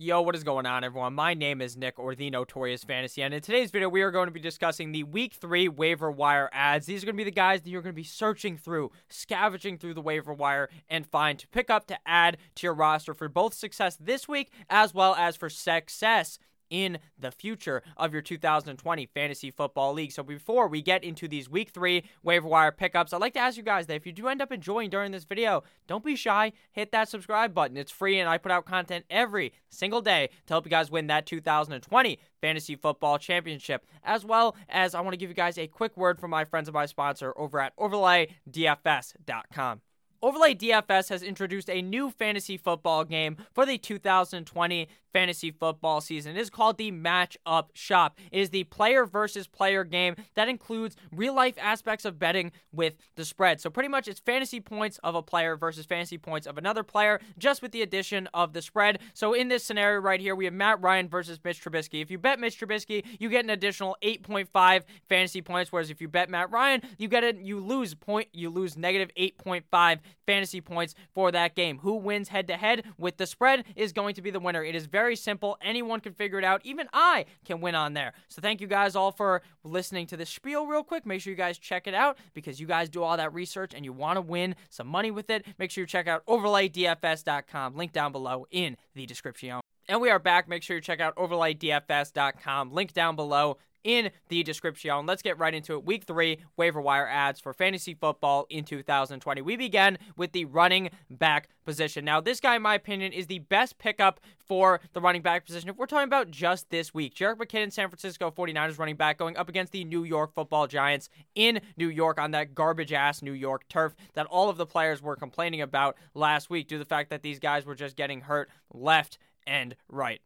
Yo, what is going on, everyone? My name is Nick, or the Notorious Fantasy, and in today's video, we are going to be discussing the Week 3 waiver wire ads. These are going to be the guys that you're going to be searching through, scavenging through the waiver wire, and find to pick up to add to your roster for both success this week as well as for success in the future of your 2020 fantasy football league. So before we get into these week three waiver wire pickups, I'd like to ask you guys that if you do end up enjoying during this video, don't be shy. Hit that subscribe button. It's free and I put out content every single day to help you guys win that 2020 fantasy football championship. As well as I want to give you guys a quick word from my friends and my sponsor over at overlaydfs.com. Overlay DFS has introduced a new fantasy football game for the 2020 fantasy football season. It is called the Matchup Shop. It is the player versus player game that includes real life aspects of betting with the spread. So, pretty much, it's fantasy points of a player versus fantasy points of another player, just with the addition of the spread. So, in this scenario right here, we have Matt Ryan versus Mitch Trubisky. If you bet Mitch Trubisky, you get an additional 8.5 fantasy points, whereas if you bet Matt Ryan, you get it, you lose point, you lose negative 8.5 fantasy points for that game. Who wins head to head with the spread is going to be the winner. It is very simple. Anyone can figure it out. Even I can win on there. So thank you guys all for listening to this spiel real quick. Make sure you guys check it out because you guys do all that research and you want to win some money with it. Make sure you check out overlaydfs.com. Link down below in the description. And we are back. Make sure you check out overlaydfs.com. Link down below in the description. Let's get right into it. Week three waiver wire ads for fantasy football in 2020. We begin with the running back position. Now, this guy, in my opinion, is the best pickup for the running back position. If we're talking about just this week, Jerick McKinnon, San Francisco 49ers running back, going up against the New York football giants in New York on that garbage ass New York turf that all of the players were complaining about last week due to the fact that these guys were just getting hurt left and right.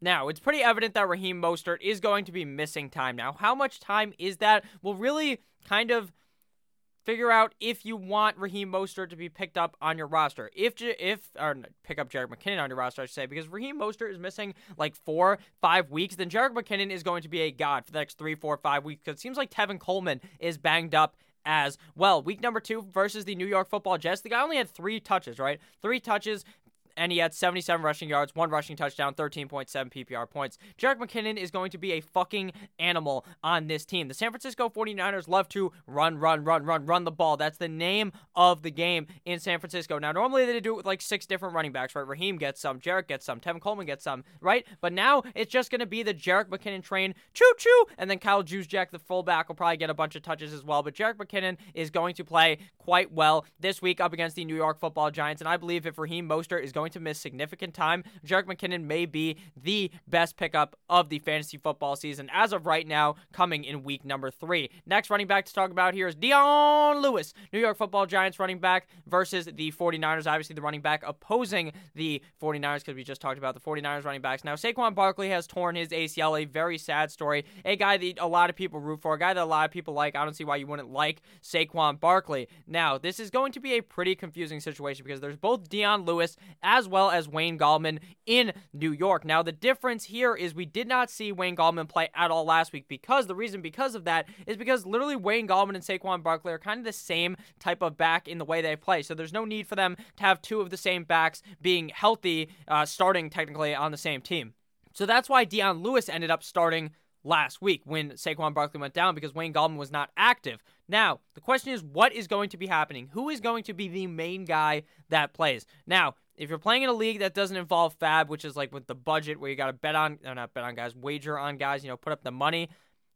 Now, it's pretty evident that Raheem Mostert is going to be missing time now. How much time is that? Will really kind of figure out if you want Raheem Mostert to be picked up on your roster. If if or pick up Jerick McKinnon on your roster, I should say, because Raheem Mostert is missing like four, five weeks, then Jerick McKinnon is going to be a god for the next three, four, five weeks. Because it seems like Tevin Coleman is banged up as well. Week number two versus the New York Football Jets. The guy only had three touches, right? Three touches, and he had 77 rushing yards, one rushing touchdown, 13.7 PPR points. Jerick McKinnon is going to be a fucking animal on this team. The San Francisco 49ers love to run, run, run, run, run the ball. That's the name of the game in San Francisco. Now, normally they do it with like six different running backs, right? Raheem gets some, Jerick gets some, Tevin Coleman gets some, right? But now it's just going to be the Jerick McKinnon train, choo choo, and then Kyle Juszczyk, the fullback, will probably get a bunch of touches as well. But Jerick McKinnon is going to play quite well this week up against the New York football giants. And I believe if Raheem Mostert is going going to miss significant time, Jerick McKinnon may be the best pickup of the fantasy football season as of right now, coming in week number three. Next running back to talk about here is Dion Lewis, New York football giants running back versus the 49ers. Obviously, the running back opposing the 49ers because we just talked about the 49ers running backs. Now, Saquon Barkley has torn his ACL, a very sad story. A guy that a lot of people root for, a guy that a lot of people like. I don't see why you wouldn't like Saquon Barkley. Now, this is going to be a pretty confusing situation because there's both Dion Lewis as well as Wayne Gallman in New York. Now, the difference here is we did not see Wayne Gallman play at all last week because the reason because of that is because literally Wayne Gallman and Saquon Barkley are kind of the same type of back in the way they play. So there's no need for them to have two of the same backs being healthy, uh, starting technically on the same team. So that's why Dion Lewis ended up starting last week when Saquon Barkley went down because Wayne Gallman was not active. Now, the question is what is going to be happening? Who is going to be the main guy that plays? Now, if you're playing in a league that doesn't involve FAAB, which is like with the budget where you got to bet on, or not bet on guys, wager on guys, you know, put up the money.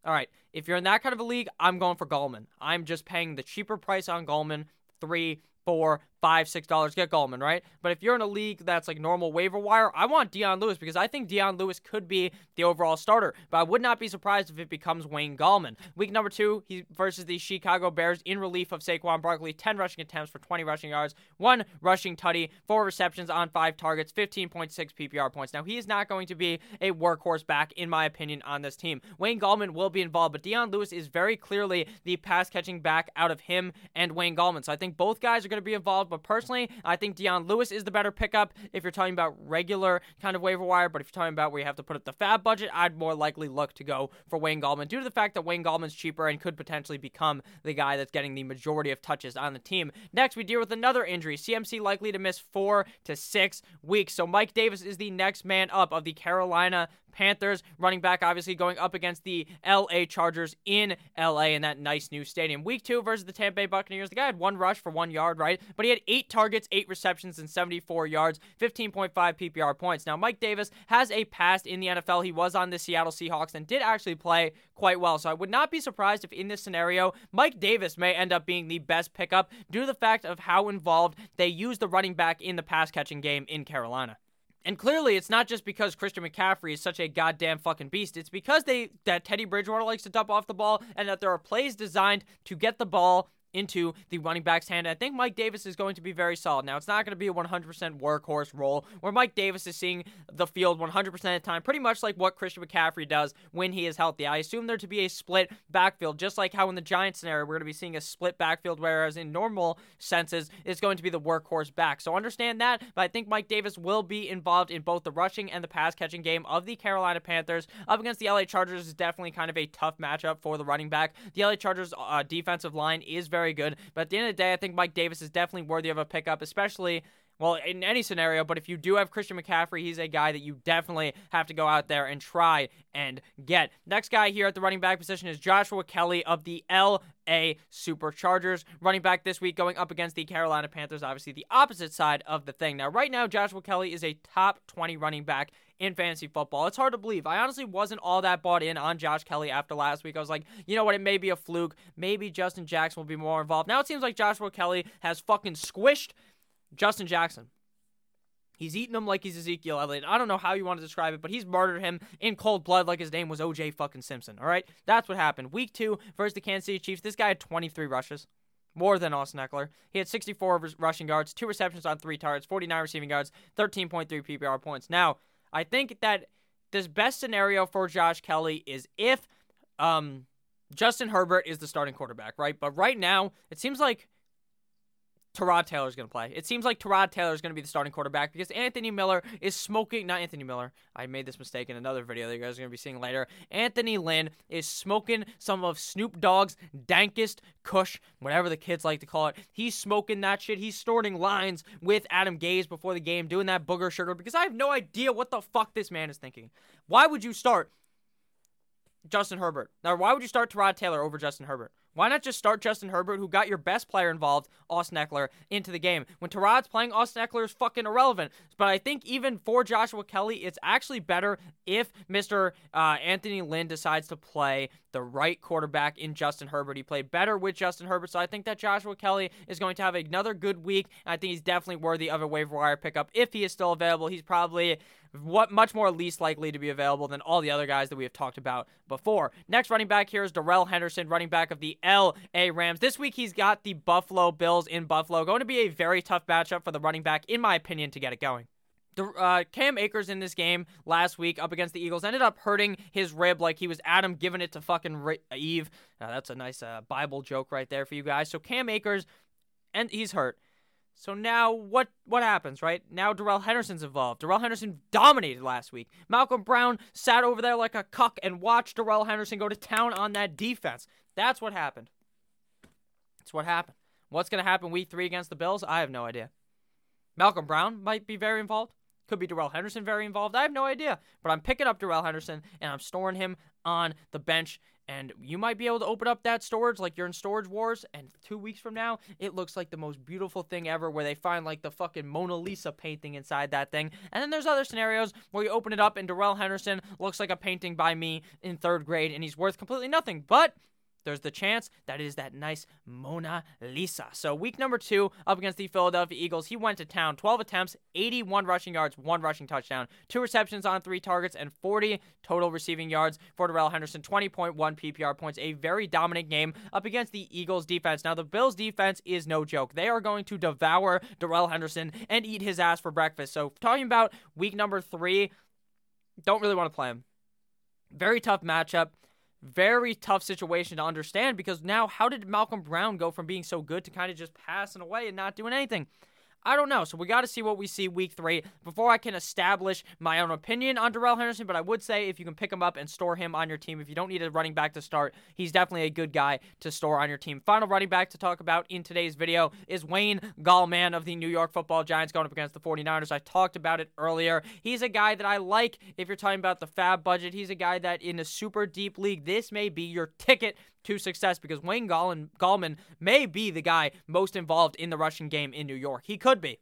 All right, if you're in that kind of a league, I'm going for Gallman. I'm just paying the cheaper price on Gallman, three, four, five, six dollars, get Gallman, right? But if you're in a league that's like normal waiver wire, I want Dion Lewis because I think Dion Lewis could be the overall starter. But I would not be surprised if it becomes Wayne Gallman. Week number two, he versus the Chicago Bears in relief of Saquon Barkley, 10 rushing attempts for 20 rushing yards, one rushing tutty, four receptions on five targets, 15.6 PPR points. Now he is not going to be a workhorse back, in my opinion, on this team. Wayne Gallman will be involved, but Dion Lewis is very clearly the pass catching back out of him and Wayne Gallman. So I think both guys are going to be involved. But personally, I think Dion Lewis is the better pickup if you're talking about regular kind of waiver wire. But if you're talking about where you have to put up the FAAB budget, I'd more likely look to go for Wayne Gallman due to the fact that Wayne Gallman's cheaper and could potentially become the guy that's getting the majority of touches on the team. Next, we deal with another injury. CMC likely to miss four to six weeks. So Mike Davis is the next man up of the Carolina Panthers. Running back, obviously, going up against the LA Chargers in LA in that nice new stadium. Week two versus the Tampa Bay Buccaneers. The guy had one rush for one yard, right? But he had eight targets, eight receptions, and 74 yards, 15.5 PPR points. Now, Mike Davis has a past in the NFL. He was on the Seattle Seahawks and did actually play quite well. So I would not be surprised if in this scenario, Mike Davis may end up being the best pickup due to the fact of how involved they use the running back in the pass catching game in Carolina. And clearly, it's not just because Christian McCaffrey is such a goddamn fucking beast. It's because they that Teddy Bridgewater likes to dump off the ball, and that there are plays designed to get the ball into the running back's hand. I think Mike Davis is going to be very solid. Now, it's not going to be a 100% workhorse role where Mike Davis is seeing the field 100% of the time, pretty much like what Christian McCaffrey does when he is healthy. I assume there to be a split backfield, just like how in the Giants scenario, we're going to be seeing a split backfield, whereas in normal senses, it's going to be the workhorse back. So understand that, but I think Mike Davis will be involved in both the rushing and the pass catching game of the Carolina Panthers. Up against the LA Chargers is definitely kind of a tough matchup for the running back. The LA Chargers uh, defensive line is very very good. But at the end of the day, I think Mike Davis is definitely worthy of a pickup, especially well, in any scenario, but if you do have Christian McCaffrey, he's a guy that you definitely have to go out there and try and get. Next guy here at the running back position is Joshua Kelley of the LA Superchargers. Running back this week going up against the Carolina Panthers, obviously the opposite side of the thing. Now, right now, Joshua Kelley is a top 20 running back in fantasy football. It's hard to believe. I honestly wasn't all that bought in on Josh Kelley after last week. I was like, you know what? It may be a fluke. Maybe Justin Jackson will be more involved. Now it seems like Joshua Kelley has fucking squished Justin Jackson. He's eating him like he's Ezekiel Elliott. I don't know how you want to describe it, but he's murdered him in cold blood like his name was OJ fucking Simpson. All right? That's what happened. Week two versus the Kansas City Chiefs. This guy had 23 rushes. More than Austin Ekeler. He had 64 rushing yards, two receptions on three targets, 49 receiving yards, 13.3 PPR points. Now, I think that this best scenario for Josh Kelley is if um, Justin Herbert is the starting quarterback, right? But right now, it seems like Taylor is going to play. It seems like Tyrod Taylor is going to be the starting quarterback because Anthony Miller is smoking. Not Anthony Miller. I made this mistake in another video that you guys are going to be seeing later. Anthony Lynn is smoking some of Snoop Dogg's dankest Kush, whatever the kids like to call it. He's smoking that shit. He's snorting lines with Adam Gase before the game, doing that booger sugar because I have no idea what the fuck this man is thinking. Why would you start Justin Herbert? Now, why would you start Tyrod Taylor over Justin Herbert? Why not just start Justin Herbert, who got your best player involved, Austin Ekeler, into the game? When Tyrod's playing, Austin Ekeler is fucking irrelevant. But I think even for Joshua Kelley, it's actually better if Mr. Uh, Anthony Lynn decides to play the right quarterback in Justin Herbert. He played better with Justin Herbert, so I think that Joshua Kelley is going to have another good week. I think he's definitely worthy of a waiver wire pickup if he is still available. He's probably what much more least likely to be available than all the other guys that we have talked about before. Next running back here is Darrell Henderson, running back of the LA Rams. This week he's got the Buffalo Bills in Buffalo. Going to be a very tough matchup for the running back, in my opinion, to get it going. Uh, Cam Akers in this game last week up against the Eagles ended up hurting his rib like he was Adam giving it to fucking Eve. Uh, that's a nice uh, Bible joke right there for you guys. So Cam Akers, and he's hurt. So now what what happens, right? Now Darrell Henderson's involved. Darrell Henderson dominated last week. Malcolm Brown sat over there like a cuck and watched Darrell Henderson go to town on that defense. That's what happened. That's what happened. What's going to happen week three against the Bills? I have no idea. Malcolm Brown might be very involved. Could be Darrell Henderson very involved. I have no idea. But I'm picking up Darrell Henderson and I'm storing him on the bench and you might be able to open up that storage like you're in Storage Wars, and two weeks from now, it looks like the most beautiful thing ever where they find like the fucking Mona Lisa painting inside that thing. And then there's other scenarios where you open it up and Darrell Henderson looks like a painting by me in third grade and he's worth completely nothing. But there's the chance that it is that nice Mona Lisa. So week number two up against the Philadelphia Eagles, he went to town. 12 attempts, 81 rushing yards, one rushing touchdown, two receptions on three targets, and 40 total receiving yards for Darrell Henderson. 20.1 PPR points. A very dominant game up against the Eagles defense. Now the Bills defense is no joke. They are going to devour Darrell Henderson and eat his ass for breakfast. So talking about week number three, don't really want to play him. Very tough matchup very tough situation to understand because now how did Malcolm Brown go from being so good to kind of just passing away and not doing anything? I don't know. So we got to see what we see week three before I can establish my own opinion on Darrell Henderson. But I would say if you can pick him up and store him on your team, if you don't need a running back to start, he's definitely a good guy to store on your team. Final running back to talk about in today's video is Wayne Gallman of the New York football Giants going up against the 49ers. I talked about it earlier. He's a guy that I like if you're talking about the FAAB budget. He's a guy that in a super deep league, this may be your ticket to success because Wayne Gallman, Gallman may be the guy most involved in the rushing game in New York. He could be.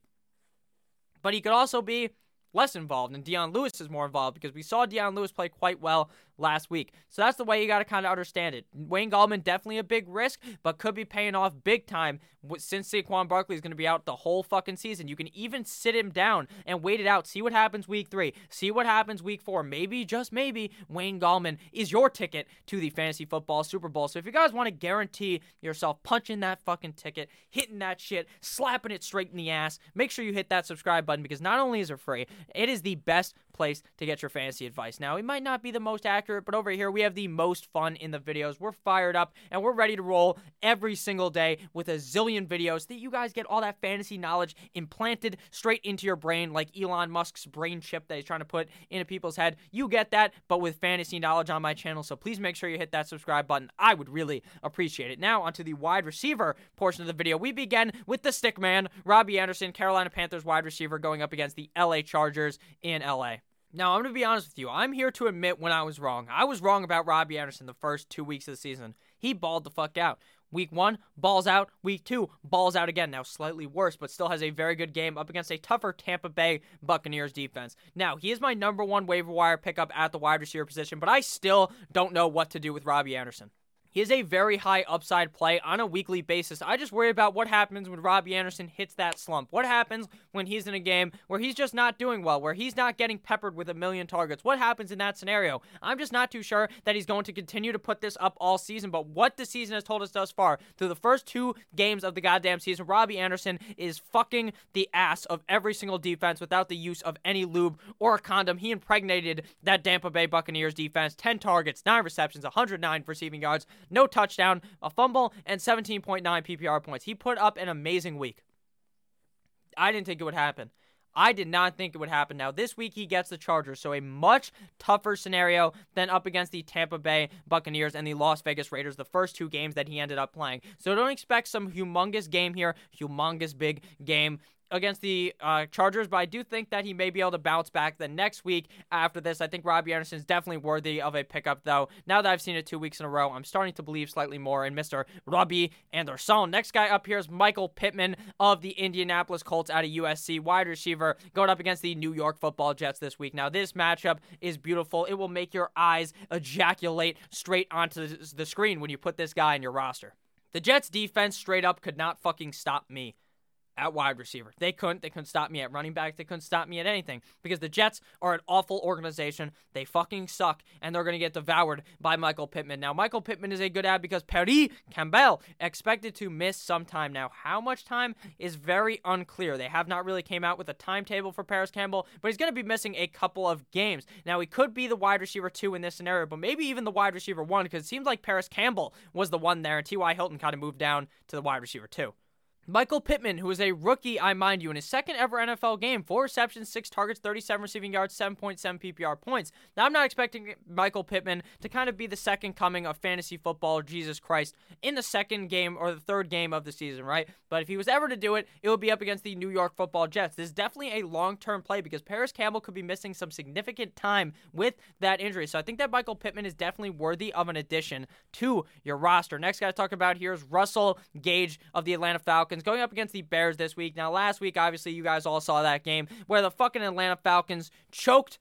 But he could also be less involved, and Dion Lewis is more involved because we saw Dion Lewis play quite well last week. So that's the way you got to kind of understand it. Wayne Gallman definitely a big risk, but could be paying off big time since Saquon Barkley is going to be out the whole fucking season. You can even sit him down and wait it out, see what happens week three, see what happens week four. Maybe, just maybe, Wayne Gallman is your ticket to the fantasy football Super Bowl. So if you guys want to guarantee yourself punching that fucking ticket, hitting that shit, slapping it straight in the ass, make sure you hit that subscribe button because not only is it free, it is the best place to get your fantasy advice. Now, it might not be the most accurate, but over here we have the most fun in the videos. We're fired up and we're ready to roll every single day with a zillion videos that you guys get all that fantasy knowledge implanted straight into your brain like Elon Musk's brain chip that he's trying to put into people's head. You get that, but with fantasy knowledge on my channel. So please make sure you hit that subscribe button. I would really appreciate it. Now, onto the wide receiver portion of the video. We begin with the stick man, Robbie Anderson, Carolina Panthers wide receiver, going up against the LA Chargers in LA. Now, I'm going to be honest with you. I'm here to admit when I was wrong. I was wrong about Robbie Anderson the first two weeks of the season. He balled the fuck out. Week one, balls out. Week two, balls out again. Now, slightly worse, but still has a very good game up against a tougher Tampa Bay Buccaneers defense. Now, he is my number one waiver wire pickup at the wide receiver position, but I still don't know what to do with Robbie Anderson. Is a very high upside play on a weekly basis. I just worry about what happens when Robbie Anderson hits that slump. What happens when he's in a game where he's just not doing well, where he's not getting peppered with a million targets? What happens in that scenario? I'm just not too sure that he's going to continue to put this up all season, but what the season has told us thus far, through the first two games of the goddamn season, Robbie Anderson is fucking the ass of every single defense without the use of any lube or a condom. He impregnated that Tampa Bay Buccaneers defense 10 targets, 9 receptions, 109 receiving yards no touchdown, a fumble, and 17.9 PPR points. He put up an amazing week. I didn't think it would happen. I did not think it would happen. Now, this week he gets the Chargers, so a much tougher scenario than up against the Tampa Bay Buccaneers and the Las Vegas Raiders, the first two games that he ended up playing. So don't expect some humongous game here, humongous big game against the uh, Chargers, but I do think that he may be able to bounce back the next week after this. I think Robbie Anderson is definitely worthy of a pickup, though. Now that I've seen it two weeks in a row, I'm starting to believe slightly more in Mr. Robbie Anderson. Next guy up here is Michael Pittman of the Indianapolis Colts out of USC, wide receiver, going up against the New York football Jets this week. Now, this matchup is beautiful. It will make your eyes ejaculate straight onto the screen when you put this guy in your roster. The Jets defense straight up could not fucking stop me at wide receiver. They couldn't. They couldn't stop me at running back. They couldn't stop me at anything because the Jets are an awful organization. They fucking suck, and they're going to get devoured by Michael Pittman. Now, Michael Pittman is a good ad because Parris Campbell expected to miss some time. Now, how much time is very unclear. They have not really came out with a timetable for Parris Campbell, but he's going to be missing a couple of games. Now, he could be the wide receiver two in this scenario, but maybe even the wide receiver one because it seems like Parris Campbell was the one there, and T.Y. Hilton kind of moved down to the wide receiver two. Michael Pittman, who is a rookie, I mind you, in his second ever NFL game, four receptions, six targets, 37 receiving yards, 7.7 PPR points. Now, I'm not expecting Michael Pittman to kind of be the second coming of fantasy football, Jesus Christ, in the second game or the third game of the season, right? But if he was ever to do it, it would be up against the New York football Jets. This is definitely a long term play because Parris Campbell could be missing some significant time with that injury. So I think that Michael Pittman is definitely worthy of an addition to your roster. Next guy to talk about here is Russell Gage of the Atlanta Falcons. Falcons going up against the Bears this week. Now, last week, obviously, you guys all saw that game where the fucking Atlanta Falcons choked.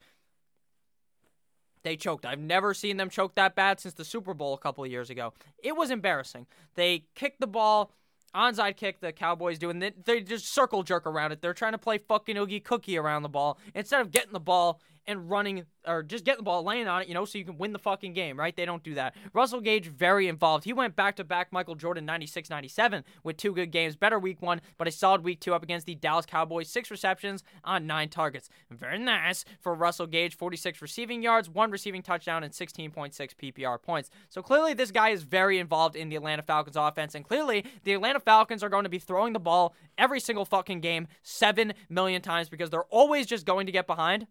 They choked. I've never seen them choke that bad since the Super Bowl a couple of years ago. It was embarrassing. They kicked the ball onside kick the Cowboys do, and they just circle jerk around it. They're trying to play fucking Oogie Cookie around the ball instead of getting the ball and running or just getting the ball, laying on it, you know, so you can win the fucking game, right? They don't do that. Russell Gage, very involved. He went back to back Michael Jordan 96 97 with two good games. Better week one, but a solid week two up against the Dallas Cowboys. Six receptions on nine targets. Very nice for Russell Gage. 46 receiving yards, one receiving touchdown, and 16.6 PPR points. So clearly, this guy is very involved in the Atlanta Falcons offense, and clearly, the Atlanta Falcons are going to be throwing the ball every single fucking game 7 million times because they're always just going to get behind.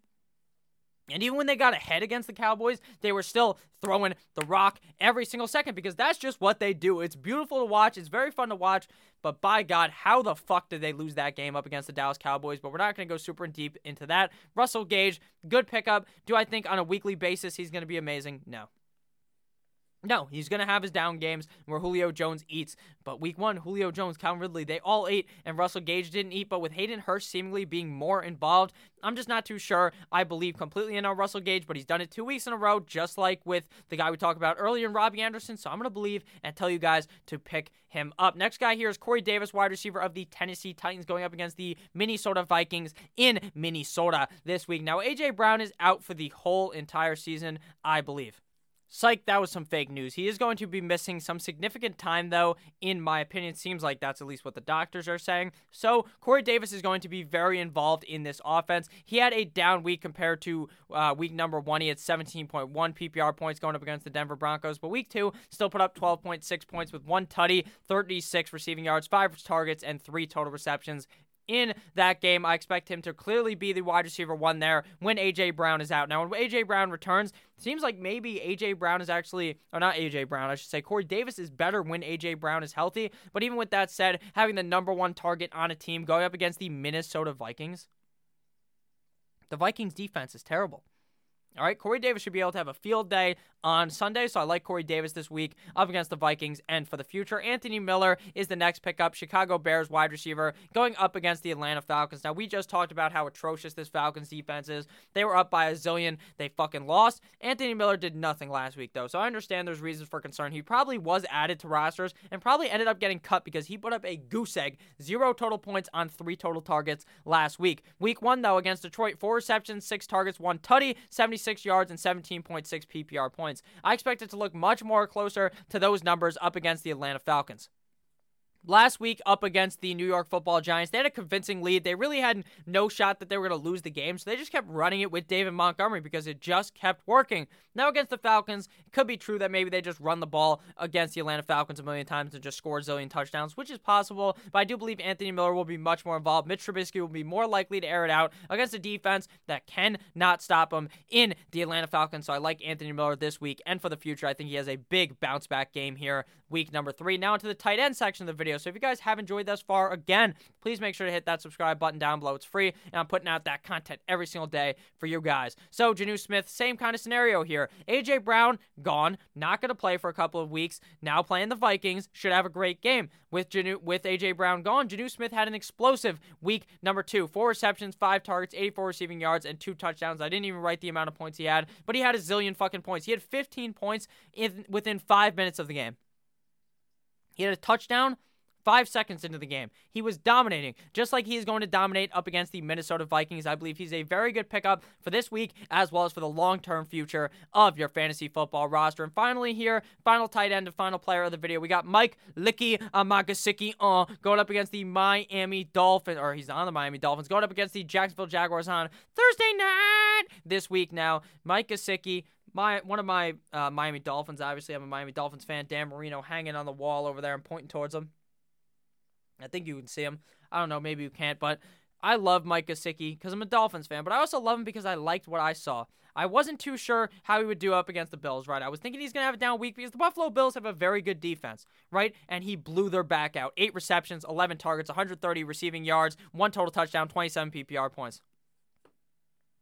And even when they got ahead against the Cowboys, they were still throwing the rock every single second because that's just what they do. It's beautiful to watch. It's very fun to watch. But by God, how the fuck did they lose that game up against the Dallas Cowboys? But we're not going to go super deep into that. Russell Gage, good pickup. Do I think on a weekly basis he's going to be amazing? No. No, he's going to have his down games where Julio Jones eats. But week one, Julio Jones, Calvin Ridley, they all ate, and Russell Gage didn't eat. But with Hayden Hurst seemingly being more involved, I'm just not too sure. I believe completely in our Russell Gage, but he's done it two weeks in a row, just like with the guy we talked about earlier, Robbie Anderson. So I'm going to believe and tell you guys to pick him up. Next guy here is Corey Davis, wide receiver of the Tennessee Titans, going up against the Minnesota Vikings in Minnesota this week. Now, A.J. Brown is out for the whole entire season, I believe. Psych, that was some fake news. He is going to be missing some significant time, though, in my opinion. Seems like that's at least what the doctors are saying. So, Corey Davis is going to be very involved in this offense. He had a down week compared to uh, week number one. He had 17.1 PPR points going up against the Denver Broncos, but week two still put up 12.6 points with one tutty, 36 receiving yards, five targets, and three total receptions in that game. I expect him to clearly be the wide receiver one there when AJ Brown is out. Now, when AJ Brown returns, seems like maybe AJ Brown is actually, or not AJ Brown, I should say, Corey Davis is better when AJ Brown is healthy. But even with that said, having the number one target on a team going up against the Minnesota Vikings, the Vikings defense is terrible. All right, Corey Davis should be able to have a field day on Sunday, so I like Corey Davis this week up against the Vikings. And for the future, Anthony Miller is the next pickup, Chicago Bears wide receiver, going up against the Atlanta Falcons. Now, we just talked about how atrocious this Falcons defense is. They were up by a zillion, they fucking lost. Anthony Miller did nothing last week, though, so I understand there's reasons for concern. He probably was added to rosters and probably ended up getting cut because he put up a goose egg, zero total points on three total targets last week. Week one, though, against Detroit, four receptions, six targets, one tutty, 76 yards and 17.6 PPR points. I expect it to look much more closer to those numbers up against the Atlanta Falcons last week up against the New York football Giants. They had a convincing lead. They really had no shot that they were going to lose the game, so they just kept running it with David Montgomery because it just kept working. Now against the Falcons, it could be true that maybe they just run the ball against the Atlanta Falcons a million times and just score a zillion touchdowns, which is possible, but I do believe Anthony Miller will be much more involved. Mitch Trubisky will be more likely to air it out against a defense that cannot stop him in the Atlanta Falcons, so I like Anthony Miller this week and for the future. I think he has a big bounce back game here, week number three. Now into the tight end section of the video. So if you guys have enjoyed thus far, again, please make sure to hit that subscribe button down below. It's free, and I'm putting out that content every single day for you guys. So Jonnu Smith, same kind of scenario here. AJ Brown gone, not going to play for a couple of weeks. Now playing the Vikings, should have a great game with Jonnu, with AJ Brown gone. Jonnu Smith had an explosive week number two, four receptions, five targets, 84 receiving yards, and two touchdowns. I didn't even write the amount of points he had, but he had a zillion fucking points. He had 15 points in, within five minutes of the game. He had a touchdown five seconds into the game. He was dominating, just like he is going to dominate up against the Minnesota Vikings. I believe he's a very good pickup for this week as well as for the long term future of your fantasy football roster. And finally, here, final tight end and final player of the video, we got Mike Licky Amagasicki uh, going up against the Miami Dolphins, or he's on the Miami Dolphins, going up against the Jacksonville Jaguars on Thursday night this week now. Mike Gesicki my one of my uh, Miami Dolphins. Obviously, I'm a Miami Dolphins fan. Dan Marino hanging on the wall over there and pointing towards him. I think you can see him. I don't know, maybe you can't, but I love Mike Gesicki because I'm a Dolphins fan, but I also love him because I liked what I saw. I wasn't too sure how he would do up against the Bills, right? I was thinking he's going to have a down week because the Buffalo Bills have a very good defense, right? And he blew their back out. Eight receptions, 11 targets, 130 receiving yards, one total touchdown, 27 PPR points.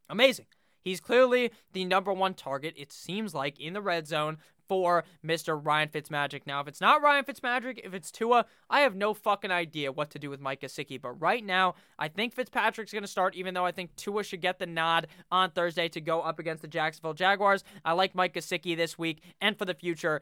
Amazing. He's clearly the number one target, it seems like, in the red zone for Mr. Ryan Fitzmagic. Now, if it's not Ryan Fitzmagic, if it's Tua, I have no fucking idea what to do with Mike Gesicki. But right now, I think Fitzpatrick's going to start, even though I think Tua should get the nod on Thursday to go up against the Jacksonville Jaguars. I like Mike Gesicki this week and for the future,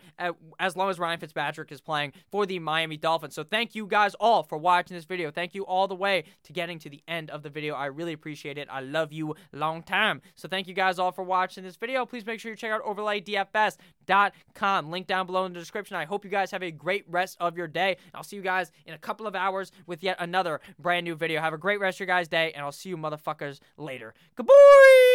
as long as Ryan Fitzpatrick is playing for the Miami Dolphins. So thank you guys all for watching this video. Thank you all the way to getting to the end of the video. I really appreciate it. I love you long time. So thank you guys all for watching this video. Please make sure you check out overlaydfs.com. Link down below in the description. I hope you guys have a great rest of your day. I'll see you guys in a couple of hours with yet another brand new video. Have a great rest of your guys' day, and I'll see you motherfuckers later. Goodbye!